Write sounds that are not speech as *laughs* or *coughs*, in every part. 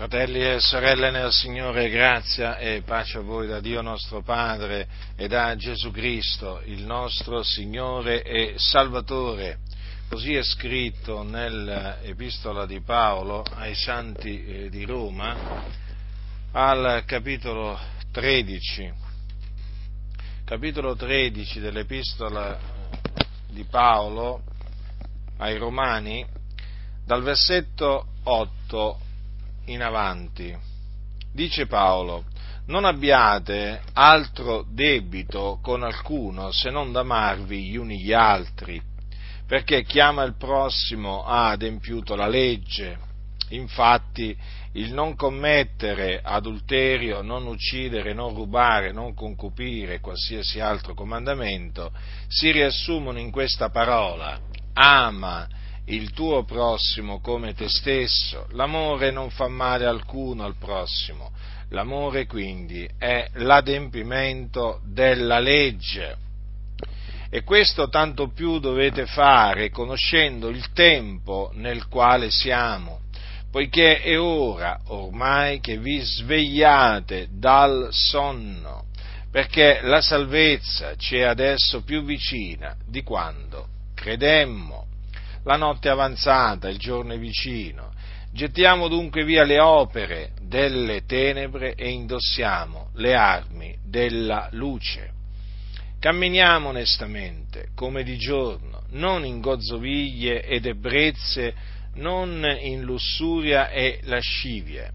Fratelli e sorelle nel Signore, grazia e pace a voi da Dio nostro Padre e da Gesù Cristo, il nostro Signore e Salvatore. Così è scritto nell'epistola di Paolo ai Santi eh, di Roma, al capitolo 13. Capitolo 13 dell'epistola di Paolo ai Romani, dal versetto 8 in avanti. Dice Paolo, non abbiate altro debito con alcuno se non d'amarvi gli uni gli altri, perché chiama il prossimo ha adempiuto la legge. Infatti il non commettere adulterio, non uccidere, non rubare, non concupire, qualsiasi altro comandamento, si riassumono in questa parola, ama il tuo prossimo come te stesso. L'amore non fa male alcuno al prossimo. L'amore quindi è l'adempimento della legge. E questo tanto più dovete fare conoscendo il tempo nel quale siamo, poiché è ora ormai che vi svegliate dal sonno, perché la salvezza ci è adesso più vicina di quando credemmo la notte avanzata, il giorno è vicino. Gettiamo dunque via le opere delle tenebre e indossiamo le armi della luce. Camminiamo onestamente, come di giorno, non in gozzoviglie ed ebbrezze, non in lussuria e lascivie,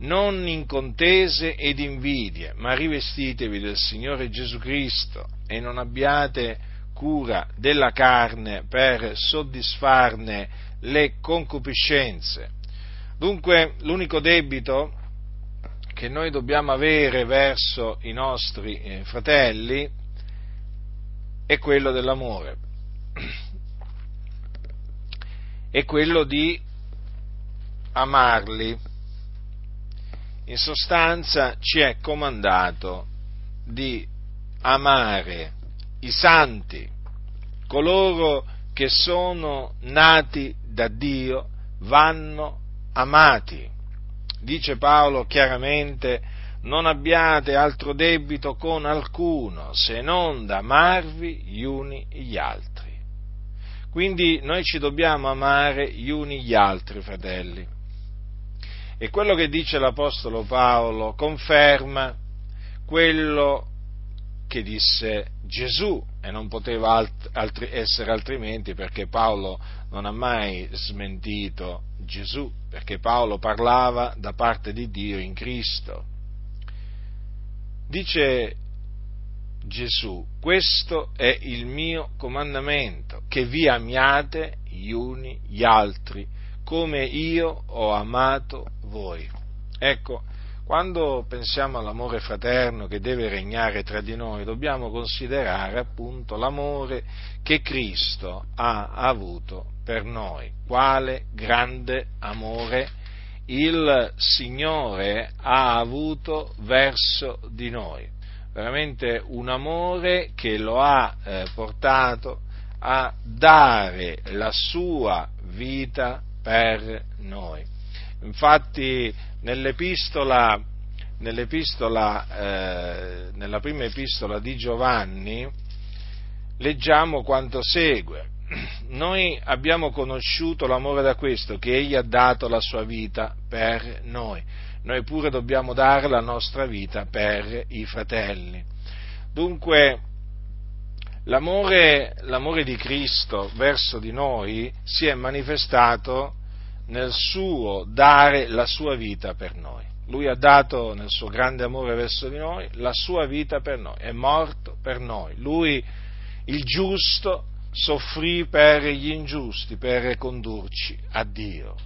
non in contese ed invidie, ma rivestitevi del Signore Gesù Cristo e non abbiate cura della carne per soddisfarne le concupiscenze. Dunque l'unico debito che noi dobbiamo avere verso i nostri eh, fratelli è quello dell'amore, *clears throat* è quello di amarli. In sostanza ci è comandato di amare i santi, coloro che sono nati da Dio, vanno amati. Dice Paolo chiaramente, non abbiate altro debito con alcuno se non da amarvi gli uni gli altri. Quindi noi ci dobbiamo amare gli uni gli altri, fratelli. E quello che dice l'Apostolo Paolo conferma quello che disse Gesù e non poteva alt- altri- essere altrimenti perché Paolo non ha mai smentito Gesù, perché Paolo parlava da parte di Dio in Cristo. Dice Gesù, questo è il mio comandamento, che vi amiate gli uni gli altri, come io ho amato voi. Ecco, quando pensiamo all'amore fraterno che deve regnare tra di noi, dobbiamo considerare appunto l'amore che Cristo ha avuto per noi. Quale grande amore il Signore ha avuto verso di noi. Veramente un amore che lo ha eh, portato a dare la sua vita per noi. Infatti nell'epistola, nell'epistola eh, nella prima epistola di Giovanni leggiamo quanto segue. Noi abbiamo conosciuto l'amore da questo, che Egli ha dato la sua vita per noi. Noi pure dobbiamo dare la nostra vita per i fratelli. Dunque, l'amore, l'amore di Cristo verso di noi si è manifestato nel suo dare la sua vita per noi. Lui ha dato nel suo grande amore verso di noi la sua vita per noi, è morto per noi. Lui, il giusto, soffrì per gli ingiusti, per condurci a Dio.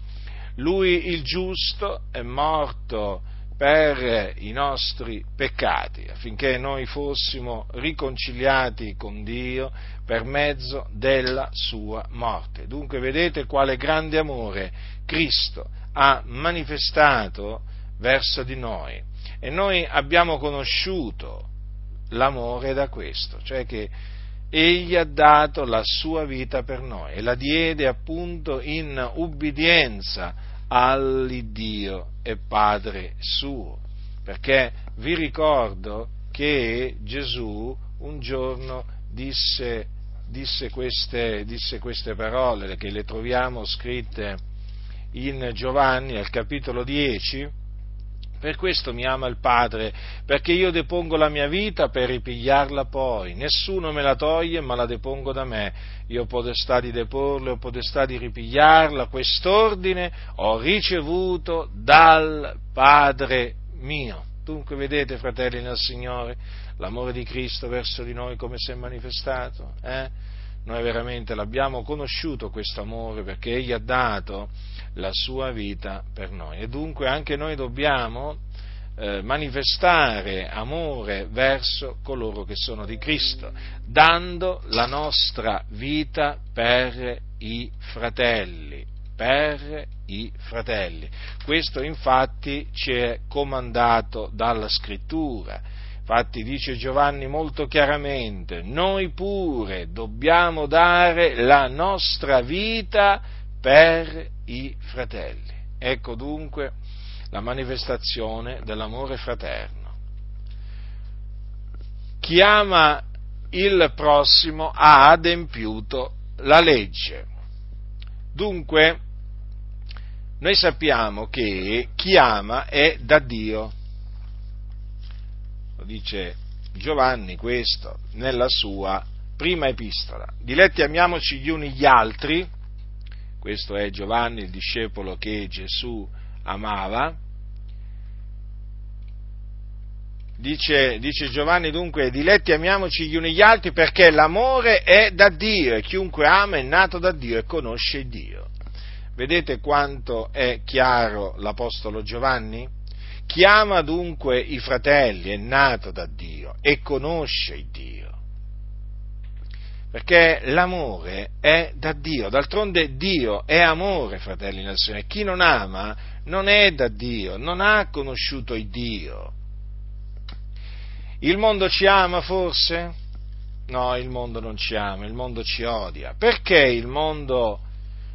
Lui, il giusto, è morto per i nostri peccati, affinché noi fossimo riconciliati con Dio per mezzo della sua morte. Dunque vedete quale grande amore Cristo ha manifestato verso di noi e noi abbiamo conosciuto l'amore da questo, cioè che Egli ha dato la sua vita per noi e la diede appunto in ubbidienza all'Iddio e Padre suo. Perché vi ricordo che Gesù un giorno disse, disse, queste, disse queste parole, che le troviamo scritte in Giovanni al capitolo 10, per questo mi ama il Padre, perché io depongo la mia vita per ripigliarla poi. Nessuno me la toglie, ma la depongo da me. Io ho potestà di deporla, ho potestà di ripigliarla. Quest'ordine ho ricevuto dal Padre mio. Dunque vedete, fratelli nel Signore, l'amore di Cristo verso di noi come si è manifestato? Eh? Noi veramente l'abbiamo conosciuto questo amore perché Egli ha dato la sua vita per noi. E dunque anche noi dobbiamo eh, manifestare amore verso coloro che sono di Cristo, dando la nostra vita per i fratelli. Per i fratelli. Questo infatti ci è comandato dalla scrittura. Infatti dice Giovanni molto chiaramente, noi pure dobbiamo dare la nostra vita per i fratelli. Ecco dunque la manifestazione dell'amore fraterno. Chi ama il prossimo ha adempiuto la legge. Dunque, noi sappiamo che chi ama è da Dio. Lo dice Giovanni questo nella sua prima epistola. Diletti amiamoci gli uni gli altri questo è Giovanni, il discepolo che Gesù amava. Dice, dice, Giovanni dunque, diletti amiamoci gli uni gli altri perché l'amore è da Dio e chiunque ama è nato da Dio e conosce Dio. Vedete quanto è chiaro l'Apostolo Giovanni? Chi ama dunque i fratelli è nato da Dio e conosce Dio perché l'amore è da Dio, d'altronde Dio è amore, fratelli nel Signore, chi non ama non è da Dio, non ha conosciuto il Dio. Il mondo ci ama forse? No, il mondo non ci ama, il mondo ci odia. Perché il mondo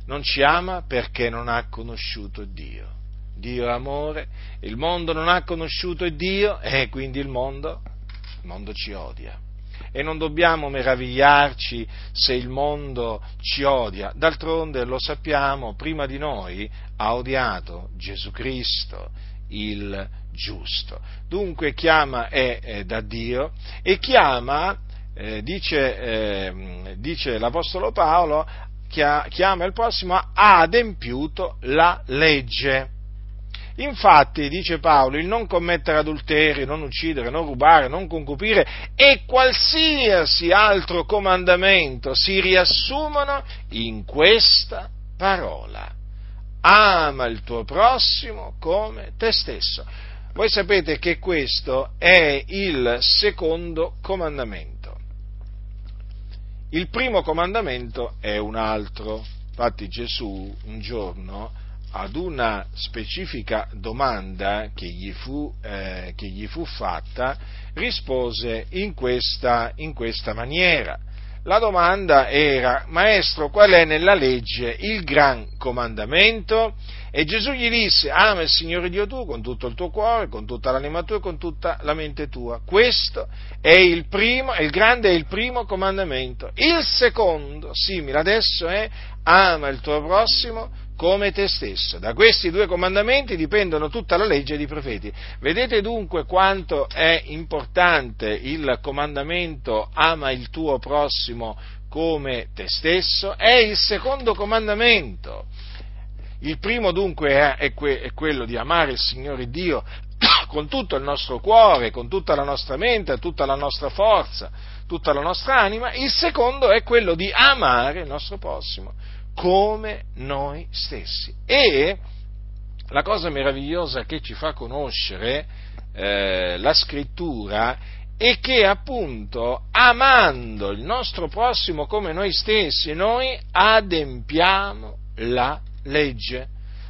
non ci ama? Perché non ha conosciuto Dio. Dio è amore, il mondo non ha conosciuto Dio e quindi il mondo, il mondo ci odia e non dobbiamo meravigliarci se il mondo ci odia. D'altronde lo sappiamo, prima di noi ha odiato Gesù Cristo, il giusto. Dunque chiama è, è da Dio e chiama, eh, dice, eh, dice l'Apostolo Paolo, chiama il prossimo, ha adempiuto la legge. Infatti, dice Paolo, il non commettere adulterio, non uccidere, non rubare, non concupire e qualsiasi altro comandamento si riassumono in questa parola. Ama il tuo prossimo come te stesso. Voi sapete che questo è il secondo comandamento. Il primo comandamento è un altro. Infatti Gesù un giorno ad una specifica domanda che gli fu, eh, che gli fu fatta, rispose in questa, in questa maniera. La domanda era, Maestro, qual è nella legge il gran comandamento? E Gesù gli disse, ama il Signore Dio tuo con tutto il tuo cuore, con tutta l'anima tua e con tutta la mente tua. Questo è il primo, il grande e il primo comandamento. Il secondo, simile adesso, è ama il tuo prossimo come te stesso. Da questi due comandamenti dipendono tutta la legge dei profeti. Vedete dunque quanto è importante il comandamento ama il tuo prossimo come te stesso? È il secondo comandamento. Il primo dunque è, è, que, è quello di amare il Signore Dio *coughs* con tutto il nostro cuore, con tutta la nostra mente, tutta la nostra forza, tutta la nostra anima. Il secondo è quello di amare il nostro prossimo come noi stessi. E la cosa meravigliosa che ci fa conoscere eh, la scrittura è che appunto amando il nostro prossimo come noi stessi, noi adempiamo la legge.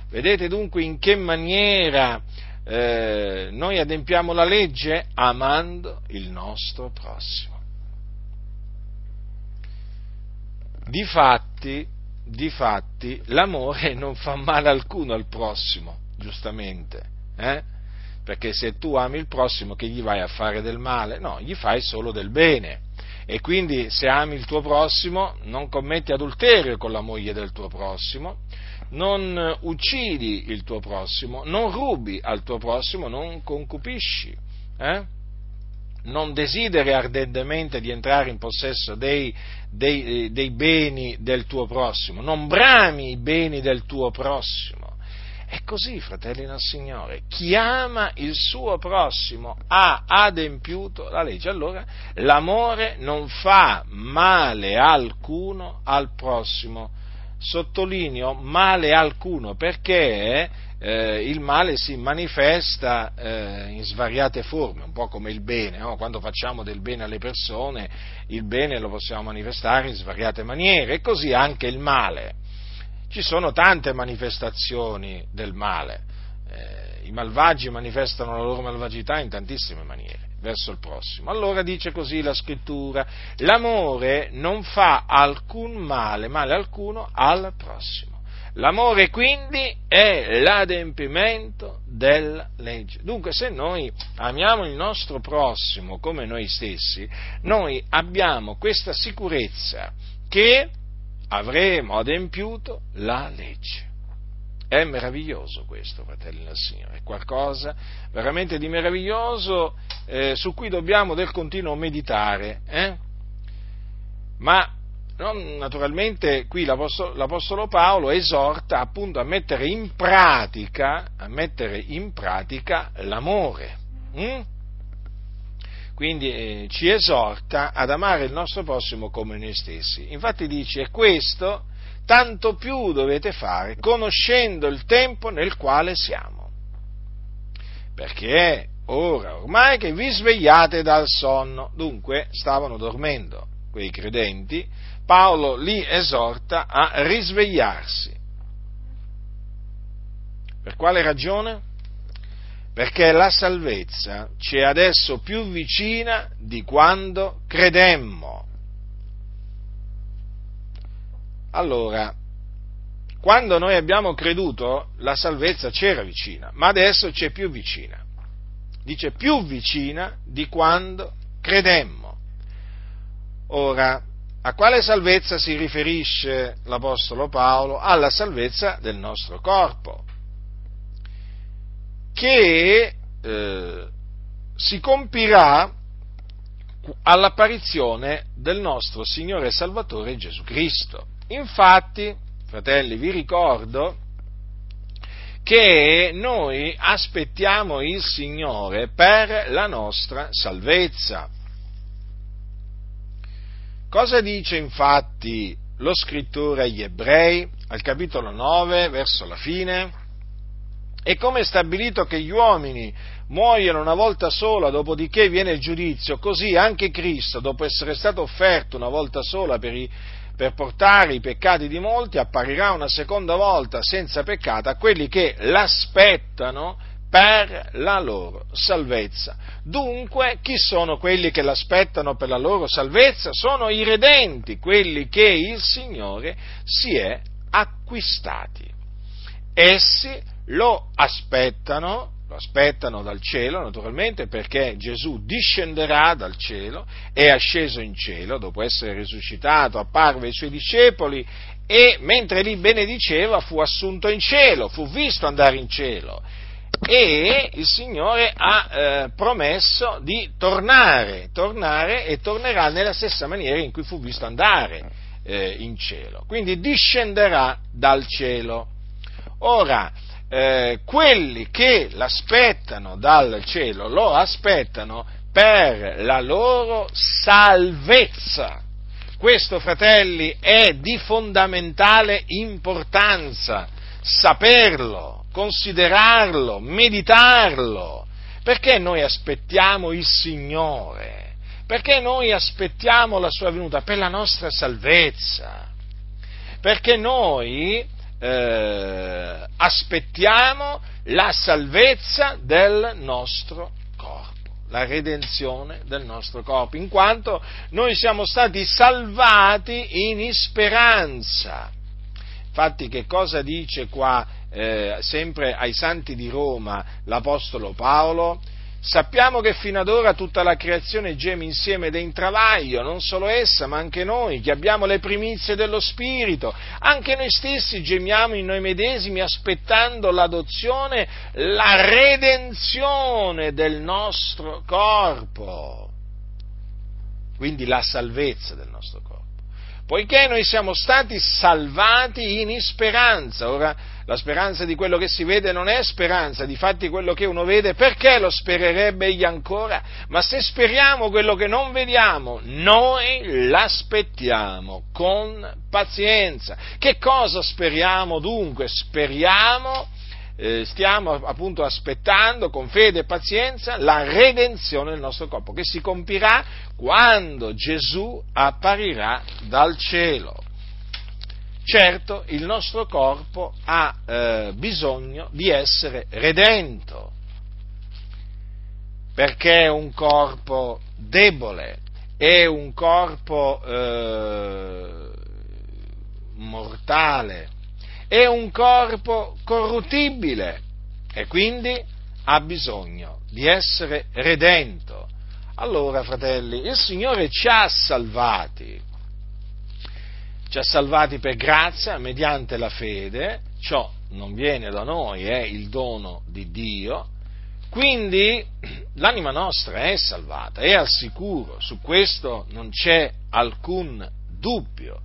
Vedete dunque in che maniera eh, noi adempiamo la legge? Amando il nostro prossimo. Difatti, difatti, l'amore *laughs* non fa male alcuno al prossimo, giustamente, eh? perché se tu ami il prossimo che gli vai a fare del male? No, gli fai solo del bene. E quindi se ami il tuo prossimo non commetti adulterio con la moglie del tuo prossimo, non uccidi il tuo prossimo, non rubi al tuo prossimo, non concupisci. Eh? Non desideri ardentemente di entrare in possesso dei, dei, dei, beni del tuo prossimo, non brami i beni del tuo prossimo. È così, fratelli del Signore, chi ama il suo prossimo ha adempiuto la legge. Allora l'amore non fa male alcuno al prossimo. Sottolineo male alcuno perché eh, il male si manifesta eh, in svariate forme, un po' come il bene, no? quando facciamo del bene alle persone, il bene lo possiamo manifestare in svariate maniere e così anche il male. Ci sono tante manifestazioni del male, eh, i malvagi manifestano la loro malvagità in tantissime maniere verso il prossimo. Allora dice così la scrittura, l'amore non fa alcun male, male alcuno al prossimo. L'amore quindi è l'adempimento della legge. Dunque se noi amiamo il nostro prossimo come noi stessi, noi abbiamo questa sicurezza che avremo adempiuto la legge. È meraviglioso questo, fratelli del Signore, è qualcosa veramente di meraviglioso eh, su cui dobbiamo del continuo meditare. Eh? Ma naturalmente qui l'Apostolo, l'Apostolo, Paolo esorta appunto a mettere in pratica, mettere in pratica l'amore. Hm? Quindi eh, ci esorta ad amare il nostro prossimo come noi stessi. Infatti dice, e questo tanto più dovete fare conoscendo il tempo nel quale siamo. Perché è ora ormai che vi svegliate dal sonno. Dunque stavano dormendo quei credenti Paolo li esorta a risvegliarsi. Per quale ragione? Perché la salvezza ci è adesso più vicina di quando credemmo. Allora, quando noi abbiamo creduto, la salvezza c'era vicina, ma adesso c'è più vicina. Dice più vicina di quando credemmo. Ora, a quale salvezza si riferisce l'Apostolo Paolo? Alla salvezza del nostro corpo, che eh, si compirà all'apparizione del nostro Signore e Salvatore Gesù Cristo. Infatti, fratelli, vi ricordo che noi aspettiamo il Signore per la nostra salvezza. Cosa dice infatti lo scrittore agli ebrei al capitolo 9, verso la fine? E come è stabilito che gli uomini muoiono una volta sola, dopodiché viene il giudizio, così anche Cristo, dopo essere stato offerto una volta sola per, i, per portare i peccati di molti, apparirà una seconda volta senza peccato a quelli che l'aspettano per la loro salvezza. Dunque, chi sono quelli che l'aspettano per la loro salvezza? Sono i redenti, quelli che il Signore si è acquistati. Essi lo aspettano, lo aspettano dal cielo naturalmente perché Gesù discenderà dal cielo, è asceso in cielo dopo essere risuscitato, apparve ai suoi discepoli e mentre li benediceva fu assunto in cielo, fu visto andare in cielo e il Signore ha eh, promesso di tornare, tornare e tornerà nella stessa maniera in cui fu visto andare eh, in cielo. Quindi discenderà dal cielo. Ora, eh, quelli che l'aspettano dal cielo lo aspettano per la loro salvezza. Questo, fratelli, è di fondamentale importanza saperlo considerarlo, meditarlo. Perché noi aspettiamo il Signore? Perché noi aspettiamo la sua venuta? Per la nostra salvezza. Perché noi eh, aspettiamo la salvezza del nostro corpo, la redenzione del nostro corpo, in quanto noi siamo stati salvati in speranza Infatti che cosa dice qua eh, sempre ai santi di Roma l'Apostolo Paolo? Sappiamo che fino ad ora tutta la creazione geme insieme ed è in travaglio, non solo essa, ma anche noi, che abbiamo le primizie dello Spirito. Anche noi stessi gemiamo in noi medesimi aspettando l'adozione, la redenzione del nostro corpo. Quindi la salvezza del nostro corpo poiché noi siamo stati salvati in speranza. Ora, la speranza di quello che si vede non è speranza, difatti quello che uno vede, perché lo spererebbe egli ancora? Ma se speriamo quello che non vediamo, noi l'aspettiamo con pazienza. Che cosa speriamo dunque? Speriamo eh, stiamo appunto aspettando con fede e pazienza la redenzione del nostro corpo, che si compirà quando Gesù apparirà dal cielo. Certo, il nostro corpo ha eh, bisogno di essere redento, perché è un corpo debole, è un corpo eh, mortale, è un corpo corruttibile e quindi ha bisogno di essere redento. Allora, fratelli, il Signore ci ha salvati, ci ha salvati per grazia, mediante la fede, ciò non viene da noi, è il dono di Dio, quindi l'anima nostra è salvata, è al sicuro, su questo non c'è alcun dubbio.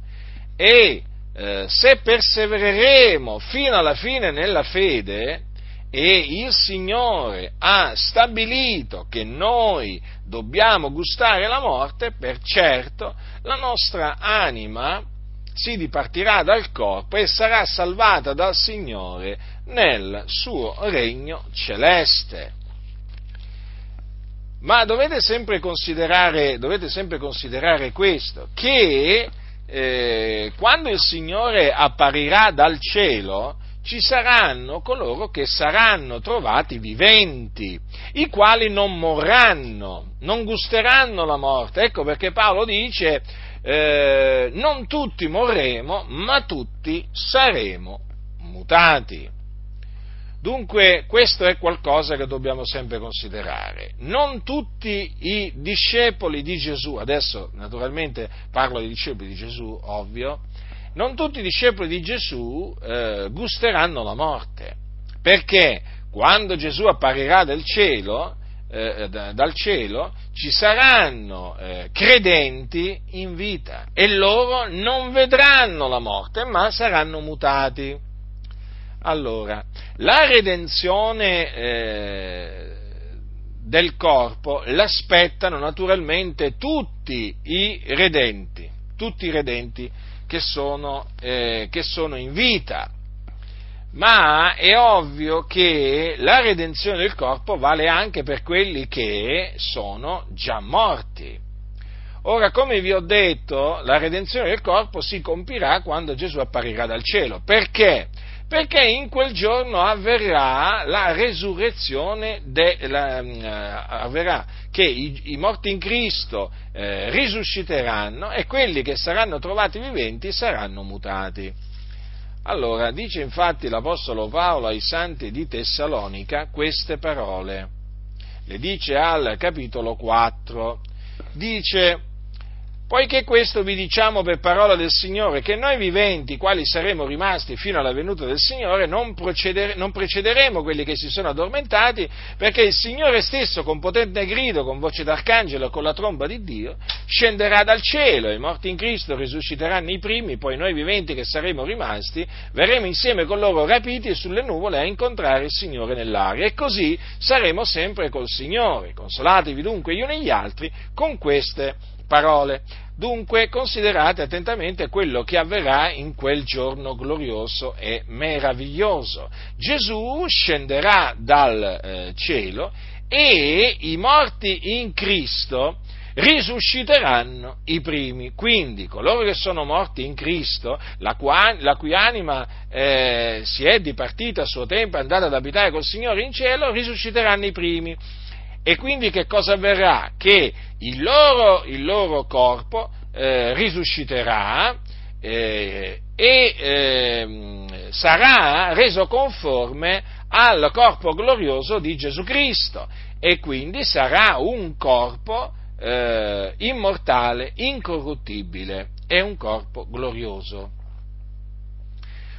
E eh, se persevereremo fino alla fine nella fede e il Signore ha stabilito che noi dobbiamo gustare la morte, per certo la nostra anima si dipartirà dal corpo e sarà salvata dal Signore nel suo regno celeste. Ma dovete sempre considerare, dovete sempre considerare questo, che eh, quando il Signore apparirà dal cielo, ci saranno coloro che saranno trovati viventi, i quali non morranno, non gusteranno la morte. Ecco perché Paolo dice, eh, non tutti morremo, ma tutti saremo mutati. Dunque questo è qualcosa che dobbiamo sempre considerare. Non tutti i discepoli di Gesù, adesso naturalmente parlo dei discepoli di Gesù, ovvio, non tutti i discepoli di Gesù eh, gusteranno la morte, perché quando Gesù apparirà dal cielo, eh, dal cielo ci saranno eh, credenti in vita e loro non vedranno la morte, ma saranno mutati. Allora, la redenzione eh, del corpo l'aspettano naturalmente tutti i redenti, tutti i redenti che sono, eh, che sono in vita. Ma è ovvio che la redenzione del corpo vale anche per quelli che sono già morti. Ora, come vi ho detto, la redenzione del corpo si compirà quando Gesù apparirà dal cielo. Perché? Perché in quel giorno avverrà la resurrezione, de, la, uh, avverrà che i, i, morti in Cristo eh, risusciteranno e quelli che saranno trovati viventi saranno mutati. Allora, dice infatti l'Apostolo Paolo ai santi di Tessalonica queste parole, le dice al capitolo 4, dice Poiché questo vi diciamo per parola del Signore, che noi viventi, quali saremo rimasti fino alla venuta del Signore, non, proceder- non precederemo quelli che si sono addormentati, perché il Signore stesso, con potente grido, con voce d'arcangelo, con la tromba di Dio, scenderà dal cielo, i morti in Cristo risusciteranno i primi, poi noi viventi che saremo rimasti, verremo insieme con loro rapiti sulle nuvole a incontrare il Signore nell'aria, e così saremo sempre col Signore. Consolatevi dunque gli uni gli altri con queste parole. Dunque considerate attentamente quello che avverrà in quel giorno glorioso e meraviglioso. Gesù scenderà dal eh, cielo e i morti in Cristo risusciteranno i primi. Quindi coloro che sono morti in Cristo, la, qua, la cui anima eh, si è dipartita a suo tempo e andata ad abitare col Signore in cielo, risusciteranno i primi. E quindi che cosa avverrà? Che il loro, il loro corpo eh, risusciterà eh, e eh, sarà reso conforme al corpo glorioso di Gesù Cristo e quindi sarà un corpo eh, immortale, incorruttibile e un corpo glorioso.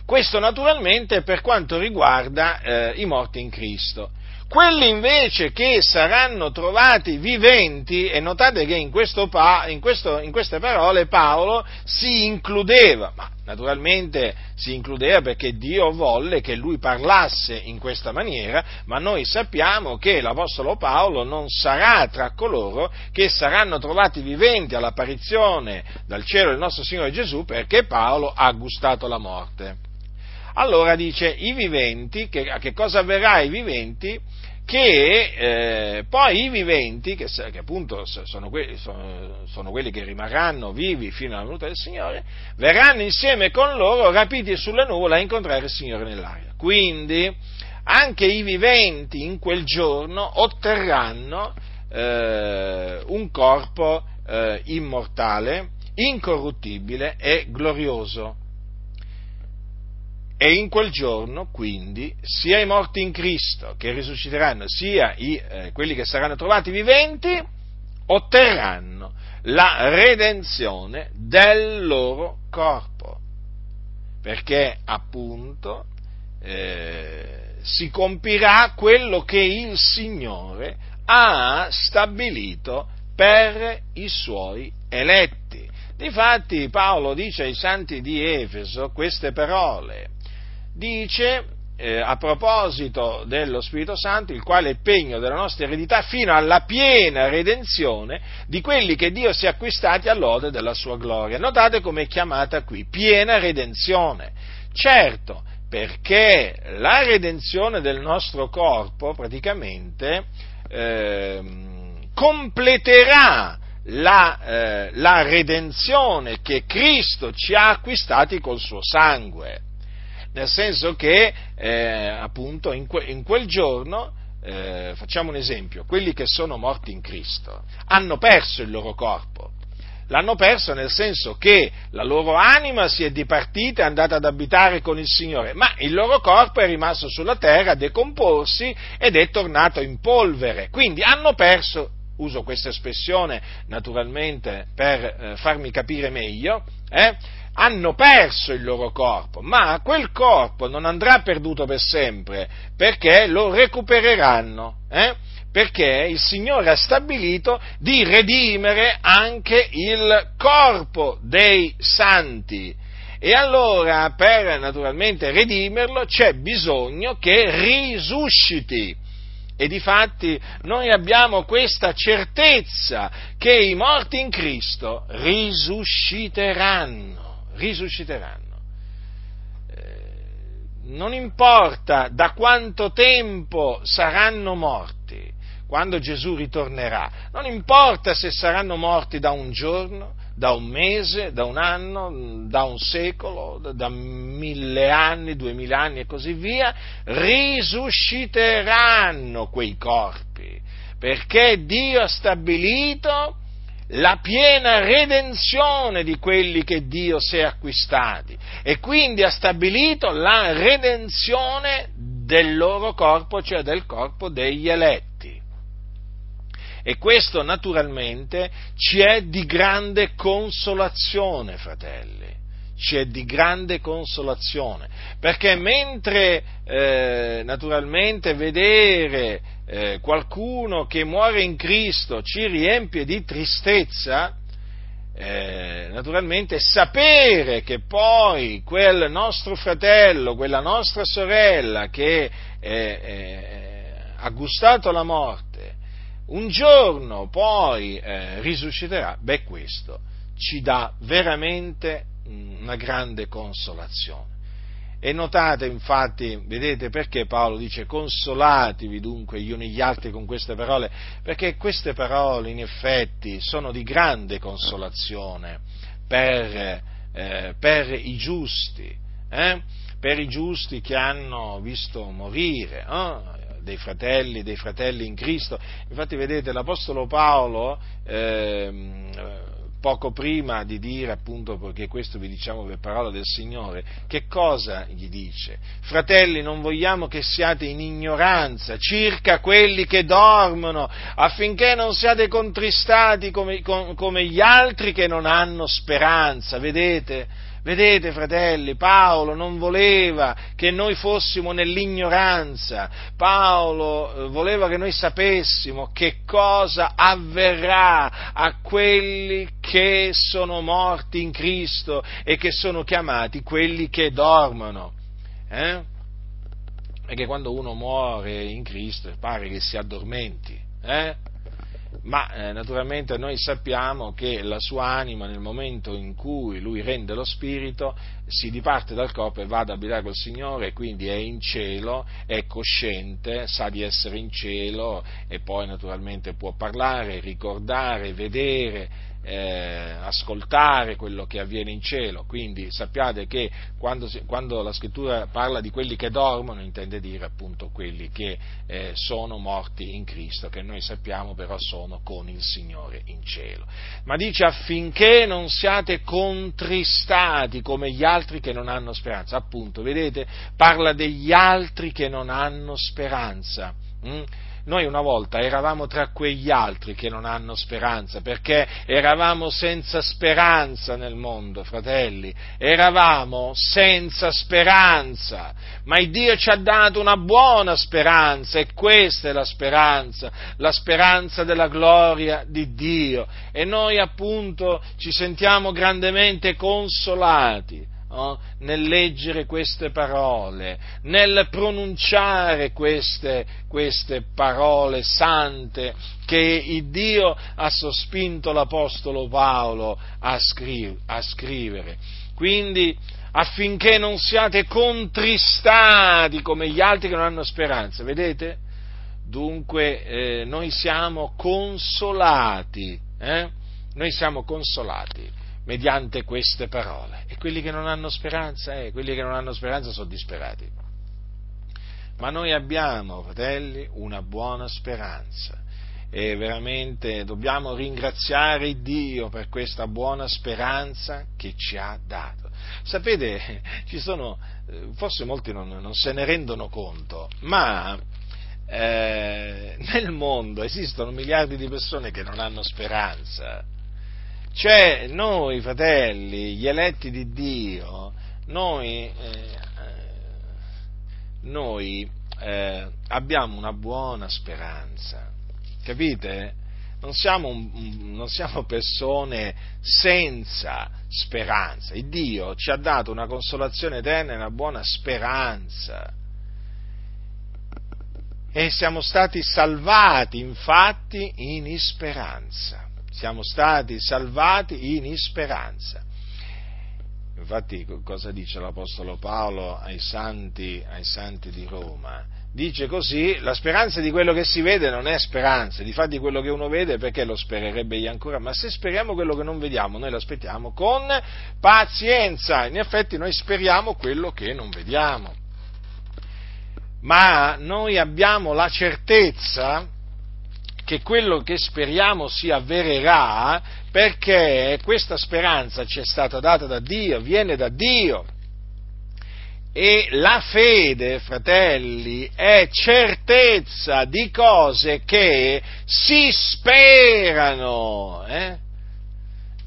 Questo naturalmente per quanto riguarda eh, i morti in Cristo. Quelli invece che saranno trovati viventi, e notate che in, questo, in, questo, in queste parole Paolo si includeva, ma naturalmente si includeva perché Dio volle che lui parlasse in questa maniera, ma noi sappiamo che l'Apostolo Paolo non sarà tra coloro che saranno trovati viventi all'apparizione dal cielo del nostro Signore Gesù perché Paolo ha gustato la morte. Allora dice, i viventi, che, che cosa avverrà ai viventi? Che eh, poi i viventi, che, che appunto sono quelli, sono, sono quelli, che rimarranno vivi fino alla venuta del Signore, verranno insieme con loro rapiti sulle nuvole a incontrare il Signore nell'aria. Quindi anche i viventi in quel giorno otterranno eh, un corpo eh, immortale, incorruttibile e glorioso. E in quel giorno, quindi, sia i morti in Cristo che risusciteranno, sia i, eh, quelli che saranno trovati viventi, otterranno la redenzione del loro corpo. Perché appunto eh, si compirà quello che il Signore ha stabilito per i suoi eletti. Difatti Paolo dice ai santi di Efeso queste parole dice eh, a proposito dello Spirito Santo, il quale è pegno della nostra eredità fino alla piena redenzione di quelli che Dio si è acquistati all'ode della sua gloria. Notate come è chiamata qui, piena redenzione. Certo, perché la redenzione del nostro corpo praticamente eh, completerà la, eh, la redenzione che Cristo ci ha acquistati col suo sangue nel senso che eh, appunto in, que, in, quel giorno, eh, facciamo un esempio, quelli che sono morti in Cristo hanno perso il loro corpo, l'hanno perso nel senso che la loro anima si è dipartita è andata ad abitare con il Signore, ma il loro corpo è rimasto sulla terra a decomporsi ed è tornato in polvere, quindi hanno perso uso questa espressione naturalmente per eh, farmi capire meglio, eh, hanno perso il loro corpo, ma quel corpo non andrà perduto per sempre, perché lo recupereranno, eh? perché il Signore ha stabilito di redimere anche il corpo dei santi. E allora, per naturalmente redimerlo, c'è bisogno che risusciti. E difatti noi abbiamo questa certezza che i morti in Cristo risusciteranno risusciteranno. Eh, non importa da quanto tempo saranno morti quando Gesù ritornerà, non importa se saranno morti da un giorno, da un mese, da un anno, da un secolo, da mille anni, duemila anni e così via, risusciteranno quei corpi, perché Dio ha stabilito la piena redenzione di quelli che Dio si è acquistati e quindi ha stabilito la redenzione del loro corpo, cioè del corpo degli eletti. E questo naturalmente ci è di grande consolazione, fratelli ci è di grande consolazione, perché mentre eh, naturalmente vedere eh, qualcuno che muore in Cristo ci riempie di tristezza, eh, naturalmente sapere che poi quel nostro fratello, quella nostra sorella che ha gustato la morte, un giorno poi eh, risusciterà, beh questo ci dà veramente una grande consolazione. E notate infatti, vedete perché Paolo dice consolatevi dunque gli uni gli altri con queste parole? Perché queste parole in effetti sono di grande consolazione per, eh, per i giusti, eh? per i giusti che hanno visto morire eh? dei fratelli, dei fratelli in Cristo. Infatti vedete l'Apostolo Paolo ehm, poco prima di dire appunto, perché questo vi diciamo per parola del Signore, che cosa gli dice? Fratelli, non vogliamo che siate in ignoranza circa quelli che dormono, affinché non siate contristati come, come gli altri che non hanno speranza, vedete? Vedete, fratelli, Paolo non voleva che noi fossimo nell'ignoranza, Paolo eh, voleva che noi sapessimo che cosa avverrà a quelli che sono morti in Cristo e che sono chiamati quelli che dormono. Eh? Perché quando uno muore in Cristo pare che si addormenti. Eh? Ma eh, naturalmente noi sappiamo che la sua anima nel momento in cui lui rende lo spirito si diparte dal corpo e va ad abitare col Signore, quindi è in cielo, è cosciente, sa di essere in cielo e poi naturalmente può parlare, ricordare, vedere, eh, ascoltare quello che avviene in cielo. Quindi sappiate che quando, quando, la scrittura parla di quelli che dormono intende dire appunto quelli che eh, sono morti in Cristo, che noi sappiamo però sono con il Signore in cielo. Ma dice affinché non siate contristati come gli altri che non hanno speranza. Appunto, vedete, parla degli altri che non hanno speranza. Mm? Noi una volta eravamo tra quegli altri che non hanno speranza, perché eravamo senza speranza nel mondo, fratelli, eravamo senza speranza, ma il Dio ci ha dato una buona speranza e questa è la speranza, la speranza della gloria di Dio e noi appunto ci sentiamo grandemente consolati oh, nel leggere queste parole, nel pronunciare queste, queste parole sante che il Dio ha sospinto l'Apostolo Paolo a, scri- a scrivere. Quindi affinché non siate contristati come gli altri che non hanno speranza, vedete? Dunque eh, noi siamo consolati, eh? noi siamo consolati mediante queste parole. E quelli che non hanno speranza, eh, quelli che non hanno speranza sono disperati. Ma noi abbiamo, fratelli, una buona speranza e veramente dobbiamo ringraziare Dio per questa buona speranza che ci ha dato. Sapete, *laughs* ci sono, eh, forse molti non, non se ne rendono conto, ma eh, nel mondo esistono miliardi di persone che non hanno speranza cioè, noi fratelli, gli eletti di Dio, noi, eh, noi eh, abbiamo una buona speranza, capite? Non siamo, non siamo, persone senza speranza. Il Dio ci ha dato una consolazione eterna e una buona speranza. E siamo stati salvati, infatti, in speranza siamo stati salvati in speranza. Infatti cosa dice l'Apostolo Paolo ai santi, ai santi di Roma? Dice così, la speranza di quello che si vede non è speranza, di fatti quello che uno vede perché lo spererebbe egli ancora, ma se speriamo quello che non vediamo, noi lo aspettiamo con pazienza, in effetti noi speriamo quello che non vediamo. Ma noi abbiamo la certezza che quello che speriamo si avvererà perché questa speranza ci è stata data da Dio, viene da Dio. E la fede, fratelli, è certezza di cose che si sperano. Eh?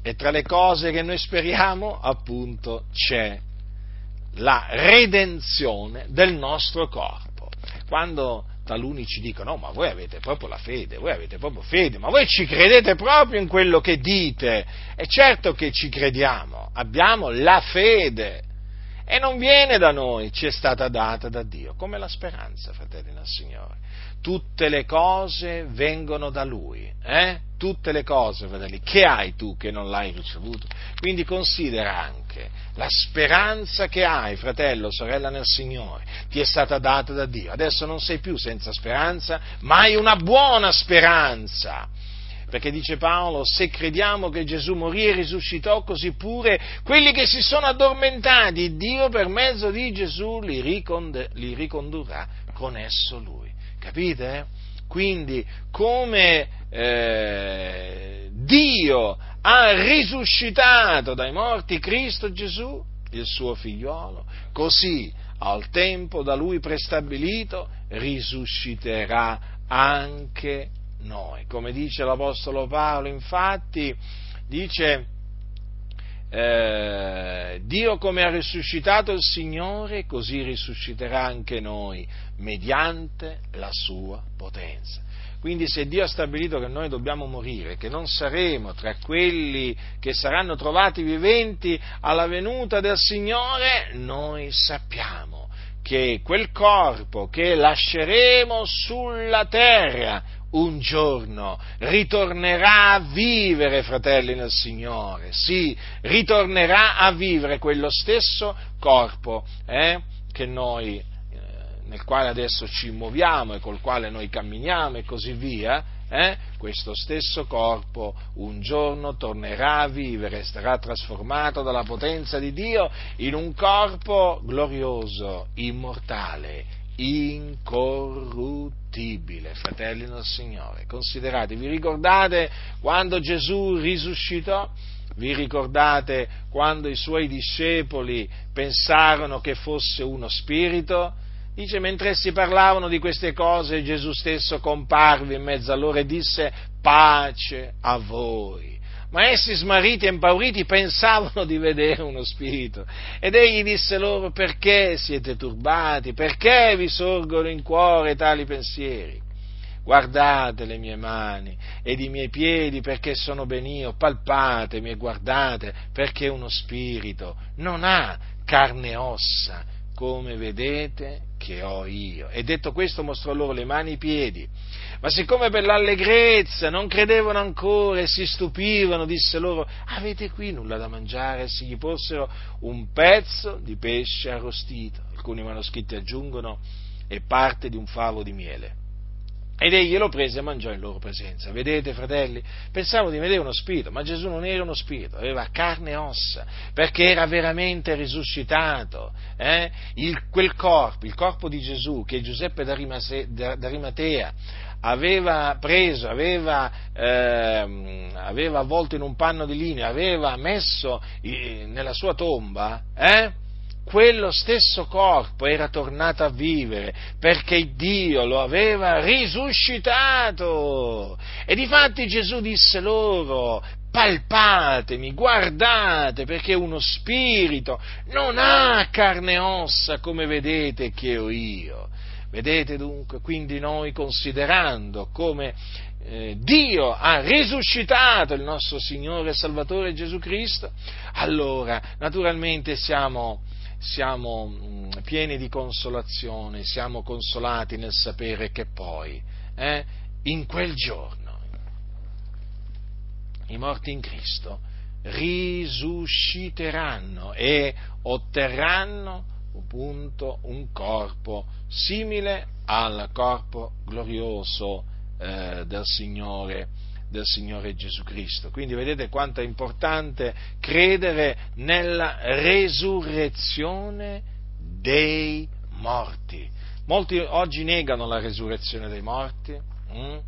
E tra le cose che noi speriamo, appunto, c'è la redenzione del nostro corpo. Quando taluni ci dicono, no, ma voi avete proprio la fede, voi avete proprio fede, ma voi ci credete proprio in quello che dite. E certo che ci crediamo, abbiamo la fede. E non viene da noi, ci è stata data da Dio, come la speranza, fratelli nel Signore. Tutte le cose vengono da Lui, eh? Tutte le cose, fratelli, che hai tu che non l'hai ricevuto? Quindi considera anche la speranza che hai, fratello, sorella nel Signore, ti è stata data da Dio. Adesso non sei più senza speranza, ma hai una buona speranza perché dice Paolo, se crediamo che Gesù morì e risuscitò, così pure quelli che si sono addormentati, Dio per mezzo di Gesù li, ricond- li ricondurrà con esso lui. Capite? Quindi come eh, Dio ha risuscitato dai morti Cristo Gesù, il suo figliolo, così al tempo da lui prestabilito risusciterà anche noi. Come dice l'Apostolo Paolo, infatti, dice eh, Dio come ha risuscitato il Signore, così risusciterà anche noi, mediante la sua potenza. Quindi se Dio ha stabilito che noi dobbiamo morire, che non saremo tra quelli che saranno trovati viventi alla venuta del Signore, noi sappiamo che quel corpo che lasceremo sulla terra un giorno ritornerà a vivere, fratelli nel Signore, sì, ritornerà a vivere quello stesso corpo eh, noi, eh, nel quale adesso ci muoviamo e col quale noi camminiamo e così via, eh, questo stesso corpo un giorno tornerà a vivere, sarà trasformato dalla potenza di Dio in un corpo glorioso, immortale, incorruttibile, fratelli del Signore. Considerate, vi ricordate quando Gesù risuscitò? Vi ricordate quando i suoi discepoli pensarono che fosse uno spirito? Dice, mentre essi parlavano di queste cose, Gesù stesso comparve in mezzo a loro e disse, pace a voi. Ma essi smarriti e impauriti pensavano di vedere uno spirito. Ed egli disse loro, perché siete turbati? Perché vi sorgono in cuore tali pensieri? Guardate le mie mani ed i miei piedi perché sono ben io, palpatemi e guardate perché uno spirito non ha carne e ossa, come vedete che ho io. E detto questo mostrò loro le mani e i piedi. Ma siccome per l'allegrezza non credevano ancora e si stupivano, disse loro, avete qui nulla da mangiare? Se gli fossero un pezzo di pesce arrostito. Alcuni manoscritti aggiungono, e parte di un favo di miele. Ed egli lo prese e mangiò in loro presenza. Vedete, fratelli, pensavo di vedere uno spirito, ma Gesù non era uno spirito, aveva carne e ossa, perché era veramente risuscitato. Eh? Il, quel corpo, il corpo di Gesù che Giuseppe d'Arimatea aveva preso, aveva, eh, aveva avvolto in un panno di linea, aveva messo nella sua tomba, eh? Quello stesso corpo era tornato a vivere perché Dio lo aveva risuscitato. E difatti Gesù disse loro, palpatemi, guardate, perché uno spirito non ha carne e ossa come vedete che ho io. Vedete dunque, quindi noi considerando come eh, Dio ha risuscitato il nostro Signore e Salvatore Gesù Cristo, allora naturalmente siamo, siamo mh, pieni di consolazione, siamo consolati nel sapere che poi, eh, in quel giorno, i morti in Cristo risusciteranno e otterranno appunto un corpo simile al corpo glorioso eh, del, Signore, del Signore Gesù Cristo. Quindi vedete quanto è importante credere nella resurrezione dei morti. Molti oggi negano la resurrezione dei morti. Hm?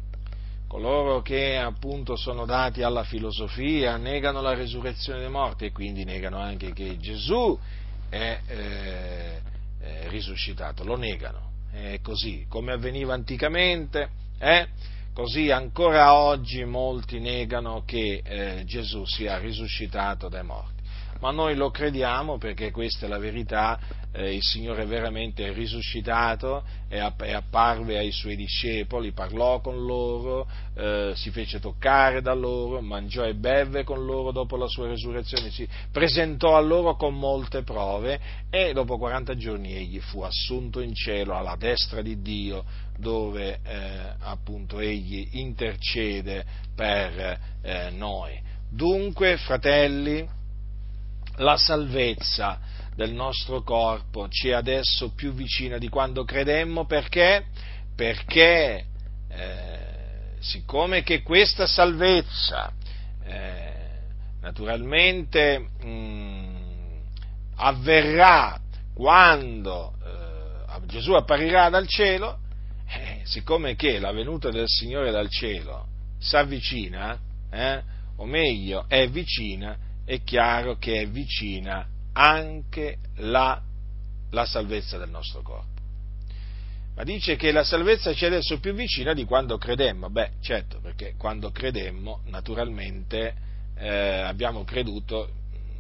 coloro che appunto sono dati alla filosofia negano la resurrezione dei morti e quindi negano anche che Gesù è eh, eh, risuscitato, lo negano, è così, come avveniva anticamente, eh? Così ancora oggi molti negano che eh, Gesù sia risuscitato dai morti. Ma noi lo crediamo perché questa è la verità, eh, il Signore è veramente risuscitato e, apparve ai suoi discepoli, parlò con loro, eh, si fece toccare da loro, mangiò e beve con loro dopo la sua resurrezione, si presentò a loro con molte prove e dopo 40 giorni egli fu assunto in cielo alla destra di Dio dove eh, appunto egli intercede per eh, noi. Dunque, fratelli, la salvezza del nostro corpo ci è adesso più vicina di quando credemmo perché? Perché eh, siccome che questa salvezza eh, naturalmente mh, mm, avverrà quando eh, Gesù apparirà dal cielo, siccome che la venuta del Signore dal cielo si avvicina, eh, o meglio è vicina, è chiaro che è vicina anche la, la salvezza del nostro corpo. Ma dice che la salvezza ci è adesso più vicina di quando credemmo. Beh, certo, perché quando credemmo, naturalmente, eh, abbiamo creduto,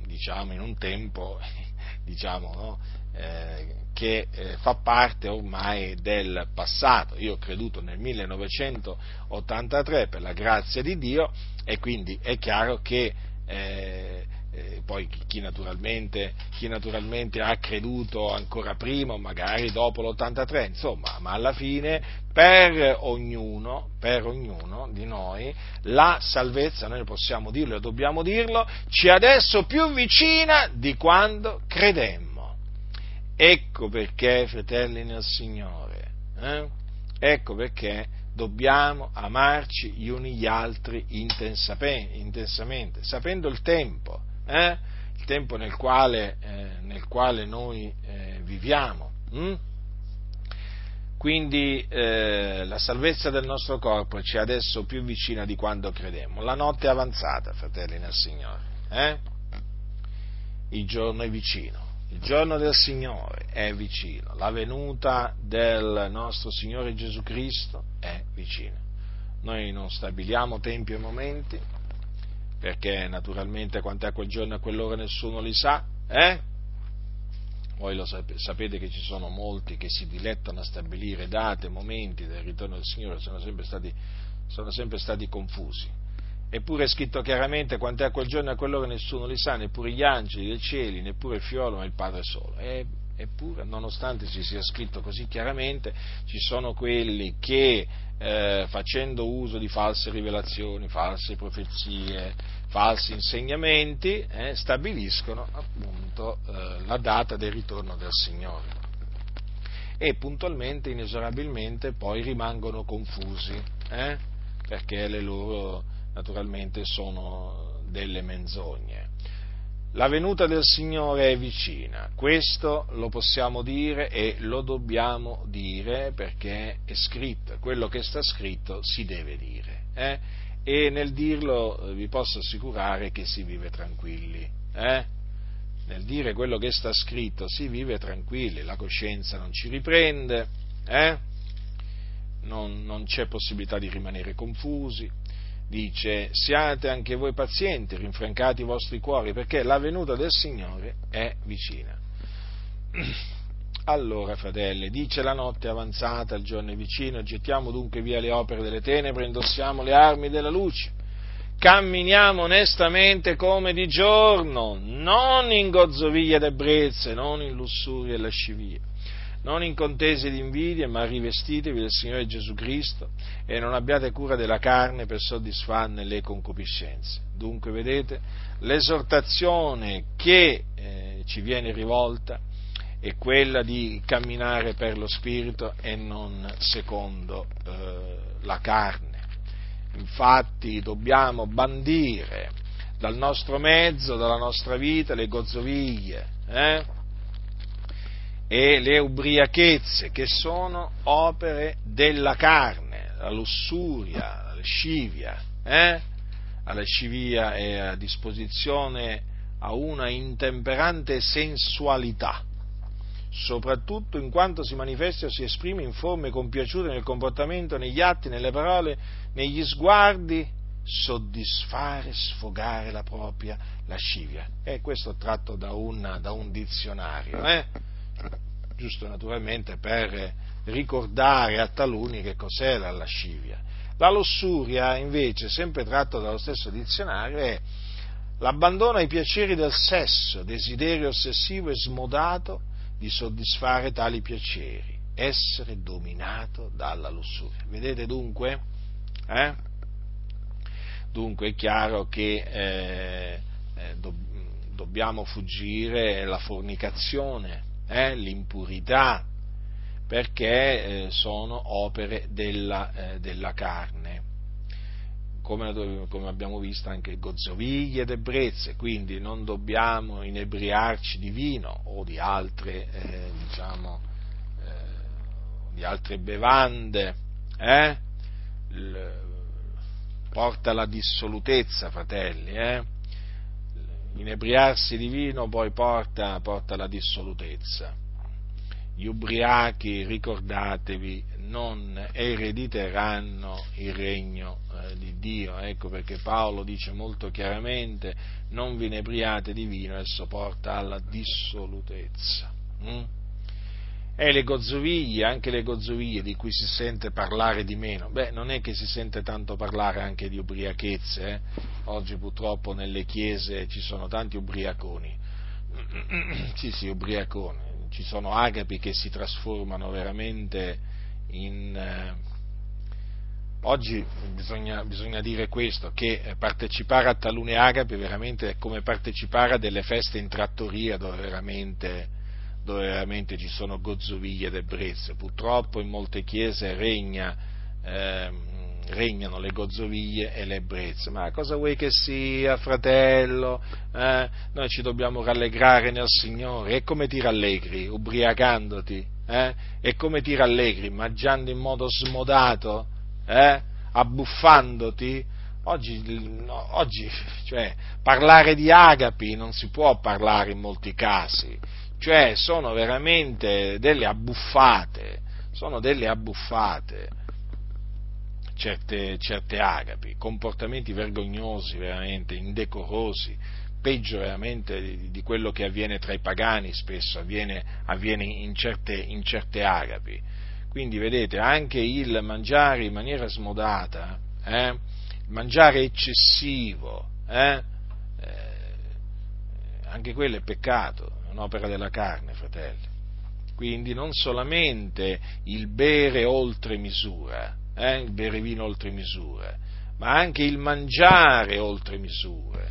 diciamo, in un tempo, *laughs* diciamo, no? eh, che eh, fa parte ormai del passato. Io ho creduto nel 1983 per la grazia di Dio e quindi è chiaro che eh, eh, poi chi naturalmente, chi naturalmente, ha creduto ancora prima o magari dopo l'83, insomma, ma alla fine per ognuno, per ognuno di noi la salvezza, noi possiamo dirlo e dobbiamo dirlo, ci è adesso più vicina di quando credemmo. Ecco perché, fratelli nel Signore, eh? ecco perché dobbiamo amarci gli uni gli altri intensamente, sapendo il tempo, eh? il tempo nel quale, eh, nel quale noi eh, viviamo. Hm? Quindi eh, la salvezza del nostro corpo ci è adesso più vicina di quando credemmo. La notte è avanzata, fratelli nel Signore. Eh? Il giorno è vicino. Il giorno del Signore è vicino, la venuta del nostro Signore Gesù Cristo è vicina. Noi non stabiliamo tempi e momenti, perché naturalmente quant'è quel giorno e quell'ora nessuno li sa, eh? Voi lo sapete che ci sono molti che si dilettano a stabilire date, momenti del ritorno del Signore, sono sempre stati, sono sempre stati confusi eppure è scritto chiaramente quant'è quel giorno e quell'ora nessuno li sa, neppure gli angeli dei cieli, neppure il fiolo, ma il Padre solo. E, eppure, nonostante ci sia scritto così chiaramente, ci sono quelli che eh, facendo uso di false rivelazioni, false profezie, falsi insegnamenti, eh, stabiliscono appunto eh, la data del ritorno del Signore. E puntualmente, inesorabilmente, poi rimangono confusi, eh, perché le loro naturalmente sono delle menzogne. La venuta del Signore è vicina, questo lo possiamo dire e lo dobbiamo dire perché è scritto, quello che sta scritto si deve dire. Eh? E nel dirlo eh, vi posso assicurare che si vive tranquilli. Eh? Nel dire quello che sta scritto si vive tranquilli, la coscienza non ci riprende, eh? non, non c'è possibilità di rimanere confusi, dice siate anche voi pazienti, rinfrancati i vostri cuori, perché la venuta del Signore è vicina. Allora, fratelli, dice la notte avanzata, il giorno è vicino, gettiamo dunque via le opere delle tenebre, indossiamo le armi della luce, camminiamo onestamente come di giorno, non in gozzoviglie ed ebbrezze, non in lussuria e lascivia non in contese di invidie, ma rivestitevi del Signore Gesù Cristo e non abbiate cura della carne per soddisfarne le concupiscenze. Dunque, vedete, l'esortazione che eh, ci viene rivolta è quella di camminare per lo Spirito e non secondo eh, la carne. Infatti dobbiamo bandire dal nostro mezzo, dalla nostra vita, le gozzoviglie, eh? E le ubriachezze, che sono opere della carne, la lussuria, la lascivia, eh? La lascivia è a disposizione a una intemperante sensualità, soprattutto in quanto si manifesta o si esprime in forme compiaciute nel comportamento, negli atti, nelle parole, negli sguardi, soddisfare, sfogare la propria lascivia. E questo tratto da un, da un dizionario. Eh? Giusto naturalmente per ricordare a taluni che cos'è la lascivia. La lussuria, invece, sempre tratto dallo stesso dizionario, è l'abbandono ai piaceri del sesso, desiderio ossessivo e smodato di soddisfare tali piaceri, essere dominato dalla lussuria. Vedete dunque? Eh? Dunque è chiaro che eh, eh, do, dobbiamo fuggire la fornicazione, eh, l'impurità, perché eh, sono opere della, eh, della carne. Come, come, abbiamo visto anche gozzoviglie ed ebbrezze, quindi non dobbiamo inebriarci di vino o di altre, eh, diciamo, eh, di altre bevande, eh? porta alla dissolutezza, fratelli? Inebriarsi di vino poi porta, porta alla dissolutezza. Gli ubriachi, ricordatevi, non erediteranno il regno eh, di Dio. Ecco perché Paolo dice molto chiaramente: non vi inebriate di vino, esso porta alla dissolutezza. Mm? E le gozzoviglie, anche le gozzoviglie di cui si sente parlare di meno. Beh, non è che si sente tanto parlare anche di ubriachezze. Eh? Oggi purtroppo nelle chiese ci sono tanti ubriaconi. *clears throat* sì, sì, ubriaconi. Ci sono agapi che si trasformano veramente in... Eh, oggi bisogna, bisogna, dire questo, che partecipare a talune agapi veramente è come partecipare a delle feste in trattoria dove veramente dove veramente ci sono gozzoviglie ed ebbrezze. Purtroppo in molte chiese regna, eh, regnano le gozzoviglie e le ebbrezze. Ma cosa vuoi che sia, fratello? Eh? Noi ci dobbiamo rallegrare nel Signore. E come ti rallegri? Ubriacandoti? Eh? E come ti rallegri? Mangiando in modo smodato? Eh? Abbuffandoti? Oggi, oggi cioè, parlare di agapi non si può parlare in molti casi cioè sono veramente delle abbuffate, sono delle abbuffate certe, certe agapi, comportamenti vergognosi, veramente indecorosi, peggio veramente di, di, quello che avviene tra i pagani spesso, avviene, avviene in, certe, in, certe, agapi. Quindi vedete, anche il mangiare in maniera smodata, eh, mangiare eccessivo, eh, eh, anche quello è peccato, un'opera della carne, fratelli. Quindi non solamente il bere oltre misura, eh, il bere vino oltre misura, ma anche il mangiare oltre misura.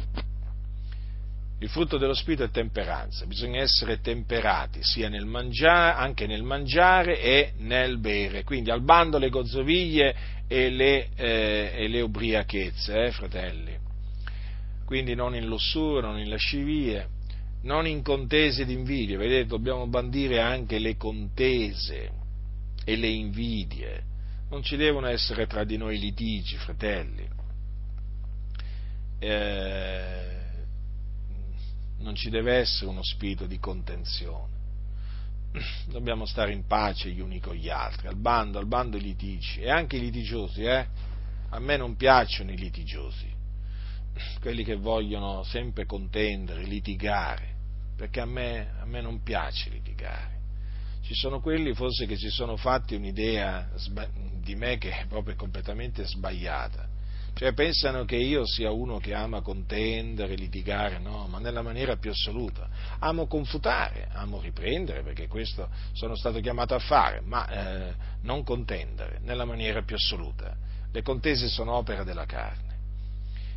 Il frutto dello Spirito è temperanza, bisogna essere temperati sia nel mangiare, anche nel mangiare e nel bere. Quindi al bando le gozzoviglie e le, eh, e le ubriachezze, eh, fratelli. Quindi non in lussuria, non in lascivie, non in contese ed invidie, vedete, dobbiamo bandire anche le contese e le invidie. Non ci devono essere tra di noi litigi, fratelli. Eh, non ci deve essere uno spirito di contenzione. *clears throat* Dobbiamo stare in pace gli uni con gli altri, al bando, al bando i litigi, e anche i litigiosi, eh? A me non piacciono i litigiosi, *clears throat* quelli che vogliono sempre contendere, litigare perché a me, a me non piace litigare. Ci sono quelli forse che si sono fatti un'idea di me che è proprio completamente sbagliata. Cioè pensano che io sia uno che ama contendere, litigare, no, ma nella maniera più assoluta. Amo confutare, amo riprendere, perché questo sono stato chiamato a fare, ma eh, non contendere, nella maniera più assoluta. Le contese sono opera della carne.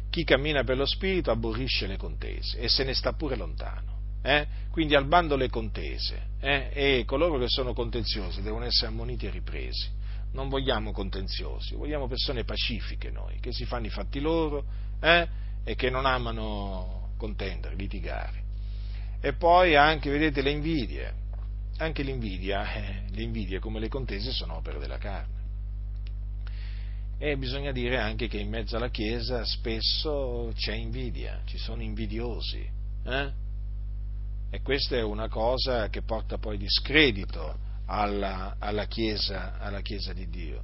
Chi cammina per lo spirito aborrisce le contese e se ne sta pure lontano eh? quindi al bando le contese eh? e coloro che sono contenziosi devono essere ammoniti e ripresi. Non vogliamo contenziosi, vogliamo persone pacifiche noi, che si fanno i fatti loro eh? e che non amano contendere, litigare. E poi anche, vedete, le invidie. Anche l'invidia, eh, le invidie come le contese sono opere della carne. E bisogna dire anche che in mezzo alla Chiesa spesso c'è invidia, ci sono invidiosi. Eh? E questa è una cosa che porta poi discredito alla, alla, chiesa, alla chiesa, di Dio.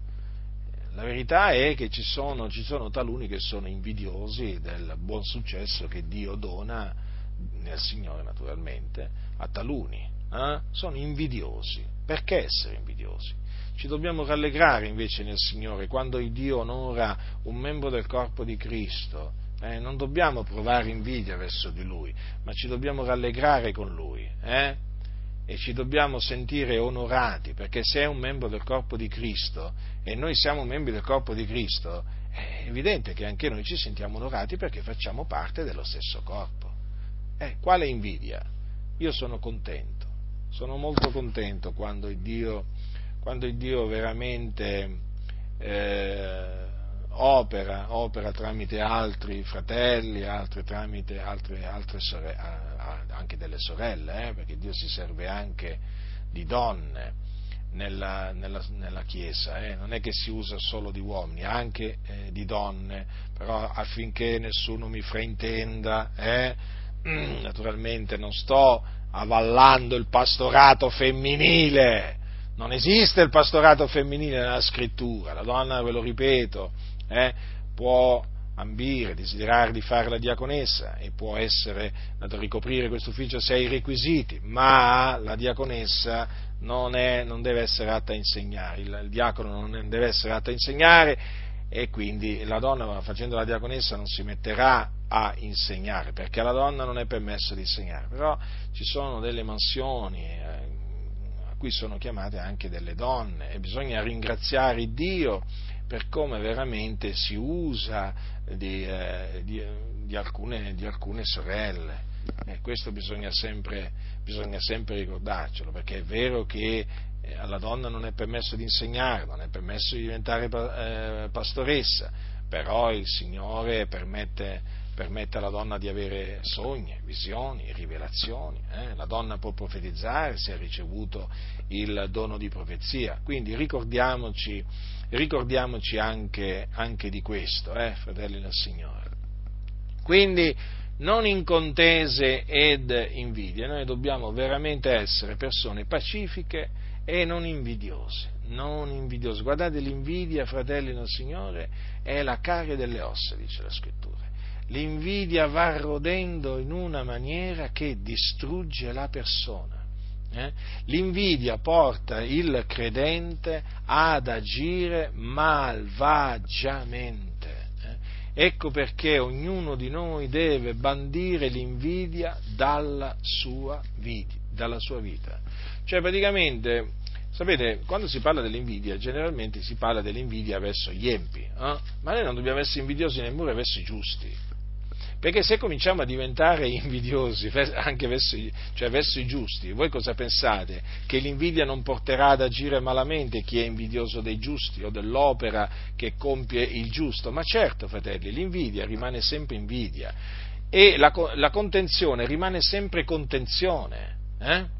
La verità è che ci sono, ci sono taluni che sono invidiosi del buon successo che Dio dona nel Signore naturalmente a taluni. Eh? Sono invidiosi. Perché essere invidiosi? Ci dobbiamo rallegrare invece nel Signore quando Dio onora un membro del corpo di Cristo eh, non dobbiamo provare invidia verso di lui, ma ci dobbiamo rallegrare con lui eh? e ci dobbiamo sentire onorati, perché se è un membro del corpo di Cristo e noi siamo membri del corpo di Cristo, è evidente che anche noi ci sentiamo onorati perché facciamo parte dello stesso corpo. Eh, quale invidia? Io sono contento, sono molto contento quando il Dio, quando il Dio veramente... Eh, opera, opera tramite altri fratelli, altre, tramite altre, altre sorelle, anche delle sorelle, eh, perché Dio si serve anche di donne, nella, nella, nella Chiesa, eh? non è che si usa solo di uomini, anche eh, di donne, però affinché nessuno mi fraintenda, eh? *clears throat* naturalmente non sto avallando il pastorato femminile, non esiste il pastorato femminile nella scrittura, la donna, ve lo ripeto, eh, può ambire, desiderare di fare la diaconessa e può essere, ricoprire questo ufficio se ha i requisiti, ma la diaconessa non, è, non deve essere atta a insegnare, il, il diacono non deve essere atta a insegnare e quindi la donna facendo la diaconessa non si metterà a insegnare, perché alla donna non è permesso di insegnare, però ci sono delle mansioni eh, a cui sono chiamate anche delle donne e bisogna ringraziare Dio per come veramente si usa di, eh, di, di, alcune, di alcune, sorelle. E questo bisogna sempre, bisogna sempre ricordarcelo, perché è vero che eh, alla donna non è permesso di insegnare, non è permesso di diventare eh, pastoressa, però il Signore permette, permette alla donna di avere sogni, visioni, rivelazioni. Eh? La donna può profetizzare se ha ricevuto il dono di profezia. Quindi ricordiamoci, ricordiamoci anche, anche, di questo, eh, fratelli del Signore. Quindi non in contese ed invidia, noi dobbiamo veramente essere persone pacifiche e non invidiose non invidioso. Guardate, l'invidia, fratelli del Signore, è la carie delle ossa, dice la scrittura. L'invidia va rodendo in una maniera che distrugge la persona. Eh? L'invidia porta il credente ad agire malvagiamente. Eh? Ecco perché ognuno di noi deve bandire l'invidia dalla sua, vita, dalla sua vita. Cioè praticamente Sapete, quando si parla dell'invidia, generalmente si parla dell'invidia verso gli empi, eh? ma noi non dobbiamo essere invidiosi nemmeno verso i giusti. Perché se cominciamo a diventare *laughs* invidiosi anche verso, cioè verso, i giusti, voi cosa pensate? Che l'invidia non porterà ad agire malamente chi è invidioso dei giusti o dell'opera che compie il giusto? Ma certo, fratelli, l'invidia rimane sempre invidia e la, la contenzione rimane sempre contenzione. Eh?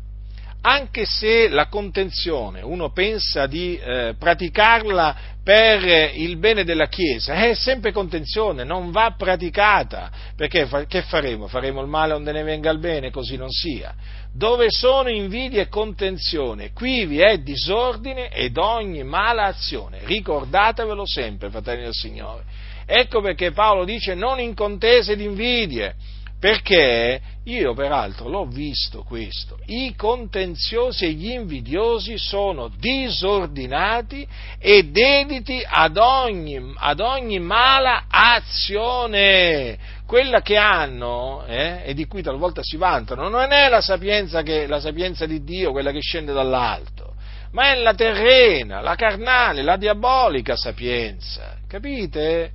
Anche se la contenzione uno pensa di eh, praticarla per il bene della Chiesa, è sempre contenzione, non va praticata, perché che faremo? Faremo il male onde ne venga il bene, così non sia. Dove sono invidia e contenzione, qui vi è disordine ed ogni mala azione, ricordatevelo sempre, fratelli del Signore. Ecco perché Paolo dice non in contese ed invidie, perché io peraltro l'ho visto questo, i contenziosi e gli invidiosi sono disordinati e dediti ad ogni, ad ogni mala azione. Quella che hanno, eh, e di cui talvolta si vantano, non è la sapienza, che, la sapienza di Dio, quella che scende dall'alto, ma è la terrena, la carnale, la diabolica sapienza. Capite?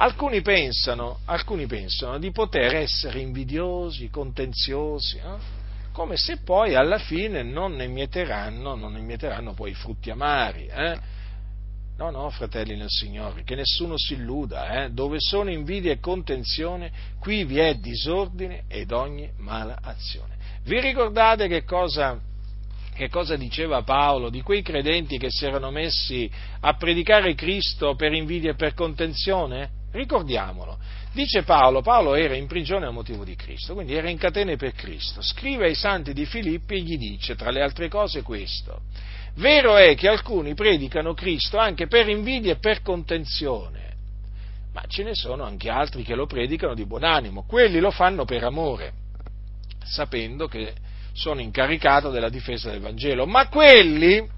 Alcuni pensano, alcuni pensano, di poter essere invidiosi, contenziosi, eh? come se poi alla fine non ne mieteranno, non ne mieteranno poi i frutti amari. Eh? No, no, fratelli nel Signore, che nessuno si illuda, eh? dove sono invidia e contenzione, qui vi è disordine ed ogni mala azione. Vi ricordate che cosa, che cosa diceva Paolo di quei credenti che si erano messi a predicare Cristo per invidia e per contenzione? Ricordiamolo. Dice Paolo, Paolo era in prigione a motivo di Cristo, quindi era in catene per Cristo. Scrive ai santi di Filippi e gli dice, tra le altre cose, questo. Vero è che alcuni predicano Cristo anche per invidia e per contenzione, ma ce ne sono anche altri che lo predicano di buon animo. Quelli lo fanno per amore, sapendo che sono incaricato della difesa del Vangelo. Ma quelli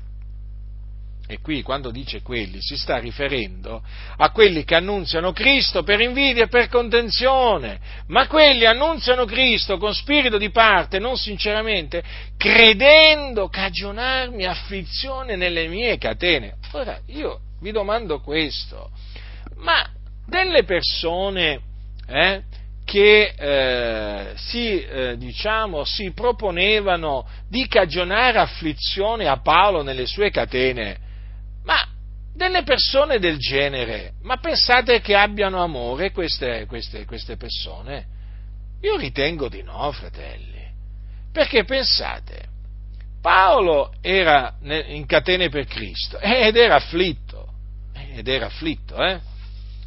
e qui quando dice quelli si sta riferendo a quelli che annunziano Cristo per invidia e per contenzione, ma quelli annunziano Cristo con spirito di parte, non sinceramente, credendo cagionarmi afflizione nelle mie catene. Ora io vi domando questo, ma delle persone eh, che eh, si, eh, diciamo, si proponevano di cagionare afflizione a Paolo nelle sue catene, ma delle persone del genere, ma pensate che abbiano amore queste, queste, queste persone? Io ritengo di no, fratelli. Perché pensate, Paolo era in catene per Cristo ed era afflitto, ed era afflitto, eh?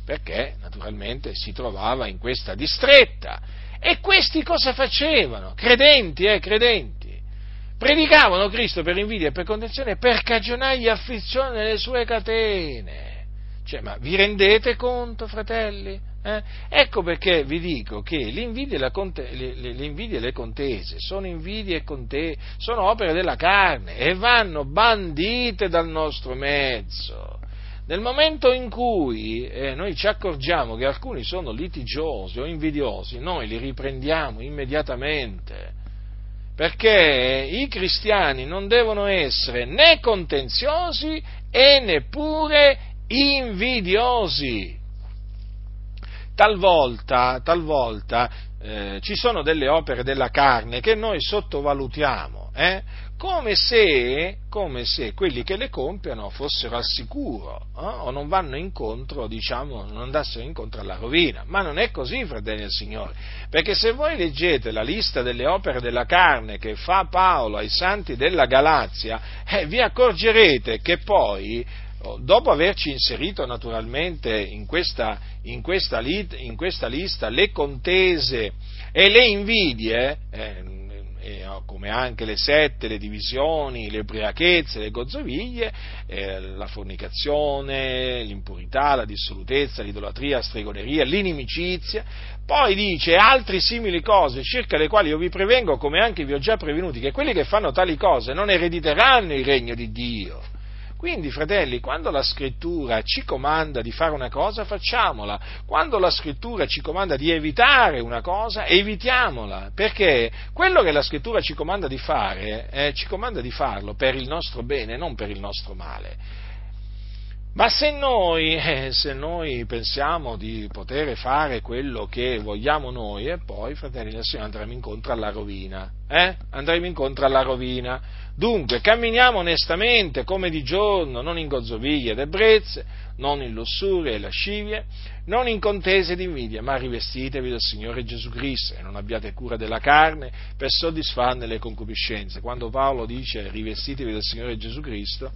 perché naturalmente si trovava in questa distretta. E questi cosa facevano? Credenti, eh, credenti. Predicavano Cristo per invidia e per contenzione per cagionargli afflizione nelle sue catene. Cioè, ma vi rendete conto, fratelli? Eh? Ecco perché vi dico che l'invidia e, conte- invidie e le contese sono invidie e contese, sono opere della carne e vanno bandite dal nostro mezzo. Nel momento in cui eh, noi ci accorgiamo che alcuni sono litigiosi o invidiosi, noi li riprendiamo immediatamente. Perché i cristiani non devono essere né contenziosi e neppure invidiosi talvolta, talvolta eh, ci sono delle opere della carne che noi sottovalutiamo, eh? Come, se, come, se, quelli che le compiono fossero al sicuro eh? o non vanno incontro, diciamo, non andassero incontro alla rovina. Ma non è così, fratelli del Signore, perché se voi leggete la lista delle opere della carne che fa Paolo ai santi della Galazia, eh, vi accorgerete che poi dopo averci inserito naturalmente in questa, in questa, in questa lista le contese e le invidie, eh, eh, come anche le sette, le divisioni, le ubriachezze, le gozzoviglie, eh, la fornicazione, l'impurità, la dissolutezza, l'idolatria, la stregoneria, l'inimicizia, poi dice altre simili cose circa le quali io vi prevengo, come anche vi ho già prevenuti, che quelli che fanno tali cose non erediteranno il regno di Dio. Quindi, fratelli, quando la scrittura ci comanda di fare una cosa, facciamola. Quando la scrittura ci comanda di evitare una cosa, evitiamola. Perché quello che la scrittura ci comanda di fare, eh, ci comanda di farlo per il nostro bene, non per il nostro male. Ma se noi, *laughs* eh, se noi, pensiamo di poter fare quello che vogliamo noi, e poi, fratelli del Signore, andremo incontro alla rovina. Eh? Andremo incontro alla rovina. Dunque, camminiamo onestamente come di giorno, non in gozzoviglie ed ebbrezze, non in lussurie e lascivie, non in contese ed invidia, ma rivestitevi del Signore Gesù Cristo e non abbiate cura della carne per soddisfarne le concupiscenze. Quando Paolo dice rivestitevi del Signore Gesù Cristo,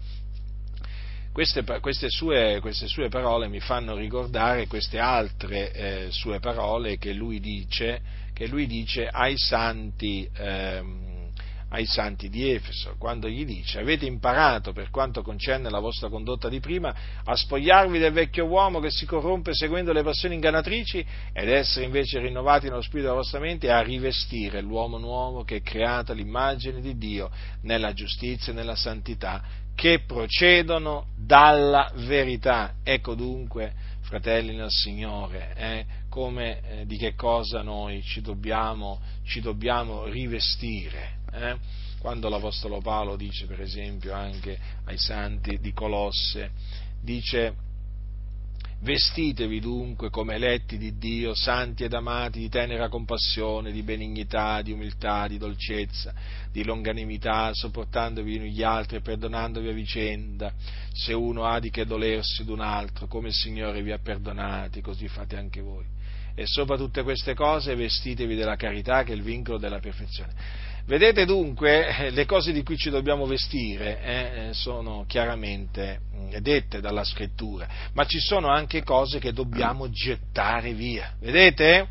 queste, queste, sue, queste, sue, parole mi fanno ricordare queste altre eh, sue parole che lui dice, che lui dice ai santi. Ehm, ai santi di Efeso, quando gli dice avete imparato per quanto concerne la vostra condotta di prima a spogliarvi del vecchio uomo che si corrompe seguendo le passioni ingannatrici ed essere invece rinnovati nello spirito della vostra mente e a rivestire l'uomo nuovo che è creato all'immagine di Dio nella giustizia e nella santità che procedono dalla verità. Ecco dunque, fratelli nel Signore, eh, come, eh, di che cosa noi ci dobbiamo, ci dobbiamo rivestire eh? quando l'Apostolo Paolo dice, per esempio, anche ai santi di Colosse, dice Vestitevi dunque come eletti di Dio, santi ed amati, di tenera compassione, di benignità, di umiltà, di dolcezza, di longanimità, sopportandovi gli altri e perdonandovi a vicenda, se uno ha di che dolersi d'un altro, come il Signore vi ha perdonati, così fate anche voi. E sopra tutte queste cose vestitevi della carità che è il vincolo della perfezione. Vedete dunque, eh, le cose di cui ci dobbiamo vestire eh, sono chiaramente mm, dette dalla scrittura, ma ci sono anche cose che dobbiamo gettare via. Vedete?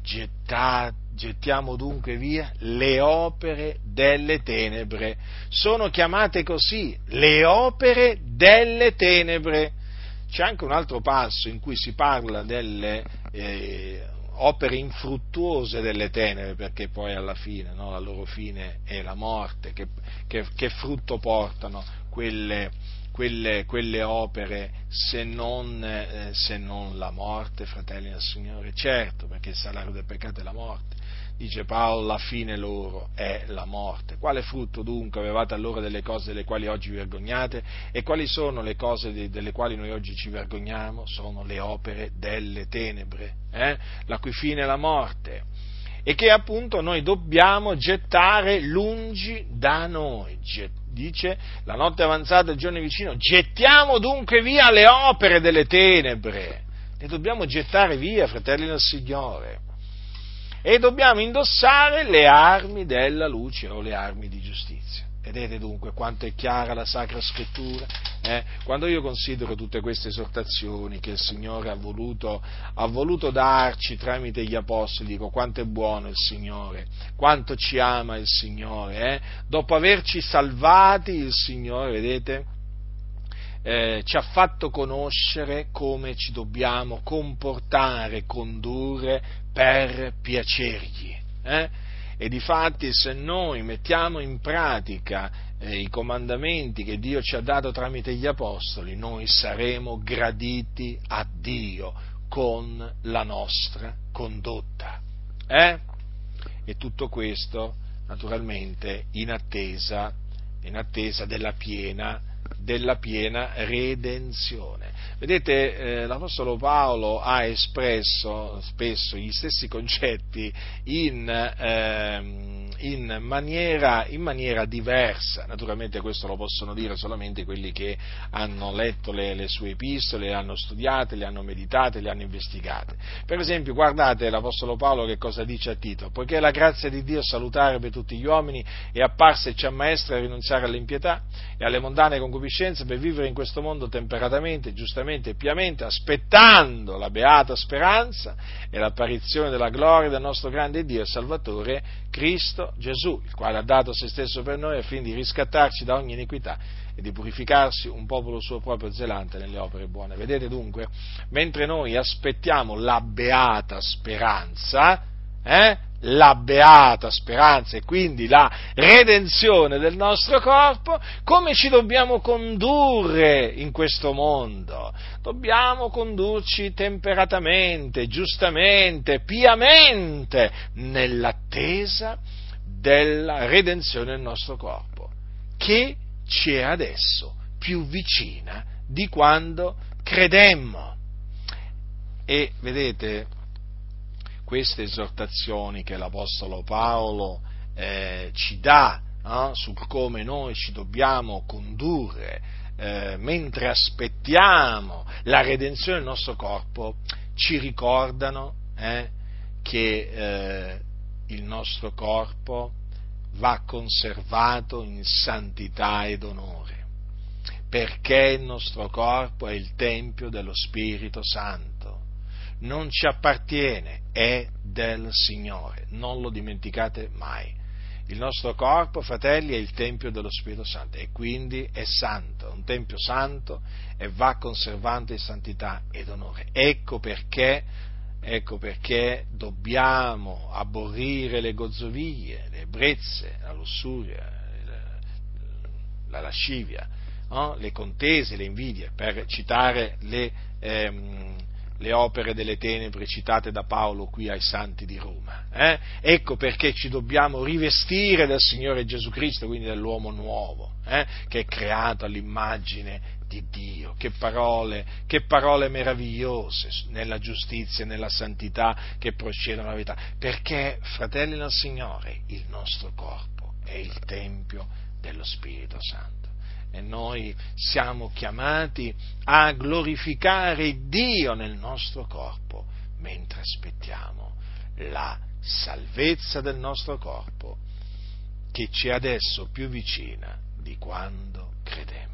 Getta, gettiamo dunque via le opere delle tenebre. Sono chiamate così, le opere delle tenebre. C'è anche un altro passo in cui si parla delle eh, opere infruttuose delle tenebre, perché poi alla fine no, la loro fine è la morte, che, che, che frutto portano quelle, quelle, quelle opere se non, eh, se non, la morte, fratelli del Signore? Certo, perché il salario del peccato è la morte dice Paolo, la fine loro è la morte. Quale frutto dunque avevate allora delle cose delle quali oggi vi vergognate? E quali sono le cose delle quali noi oggi ci vergogniamo? Sono le opere delle tenebre, eh? la cui fine è la morte. E che appunto noi dobbiamo gettare lungi da noi. Dice la notte avanzata, il giorno vicino, gettiamo dunque via le opere delle tenebre. Le dobbiamo gettare via, fratelli del Signore e dobbiamo indossare le armi della luce o le armi di giustizia. Vedete dunque quanto è chiara la Sacra Scrittura? Eh? Quando io considero tutte queste esortazioni che il Signore ha voluto, ha voluto darci tramite gli Apostoli, dico quanto è buono il Signore, quanto ci ama il Signore. Eh? Dopo averci salvati, il Signore, vedete, eh, ci ha fatto conoscere come ci dobbiamo comportare, condurre per piacergli. Eh? E difatti se noi mettiamo in pratica eh, i comandamenti che Dio ci ha dato tramite gli Apostoli, noi saremo graditi a Dio con la nostra condotta. Eh? E tutto questo naturalmente in attesa, in attesa della piena della piena redenzione. Vedete, eh, l'Apostolo Paolo ha espresso spesso gli stessi concetti in, eh, in, maniera, in, maniera, diversa, naturalmente questo lo possono dire solamente quelli che hanno letto le, le, sue epistole, le hanno studiate, le hanno meditate, le hanno investigate. Per esempio, guardate l'Apostolo Paolo che cosa dice a Tito, poiché la grazia di Dio salutare per tutti gli uomini è apparsa e ci a rinunziare all'impietà e alle mondane concupiscenze per vivere in questo mondo temperatamente, giustamente e piamente, aspettando la beata speranza e l'apparizione della gloria del nostro grande Dio e Salvatore Cristo Gesù, il quale ha dato se stesso per noi affinché di riscattarci da ogni iniquità e di purificarsi un popolo suo proprio zelante nelle opere buone. Vedete dunque, mentre noi aspettiamo la beata speranza, eh, la beata speranza e quindi la redenzione del nostro corpo, come ci dobbiamo condurre in questo mondo? Dobbiamo condurci temperatamente, giustamente, piamente, nell'attesa della redenzione del nostro corpo, che ci è adesso più vicina di quando credemmo. E vedete, queste esortazioni che l'Apostolo Paolo eh, ci dà eh, su come noi ci dobbiamo condurre eh, mentre aspettiamo la redenzione del nostro corpo, ci ricordano eh, che eh, il nostro corpo va conservato in santità ed onore, perché il nostro corpo è il Tempio dello Spirito Santo non ci appartiene, è del Signore, non lo dimenticate mai. Il nostro corpo, fratelli, è il Tempio dello Spirito Santo e quindi è santo, un Tempio santo e va conservando in santità ed onore. Ecco perché, ecco perché dobbiamo aborrire le gozzovie, le ebbrezze, la lussuria, la lascivia, no? le contese, le invidie, per citare le, ehm, le opere delle tenebre citate da Paolo qui ai santi di Roma. Eh? Ecco perché ci dobbiamo rivestire del Signore Gesù Cristo, quindi dell'uomo nuovo, eh? che è creato all'immagine di Dio. Che parole, che parole meravigliose nella giustizia e nella santità che procedono alla verità. Perché, fratelli del Signore, il nostro corpo è il Tempio dello Spirito Santo e noi siamo chiamati a glorificare Dio nel nostro corpo mentre aspettiamo la salvezza del nostro corpo che ci è adesso più vicina di quando credemmo.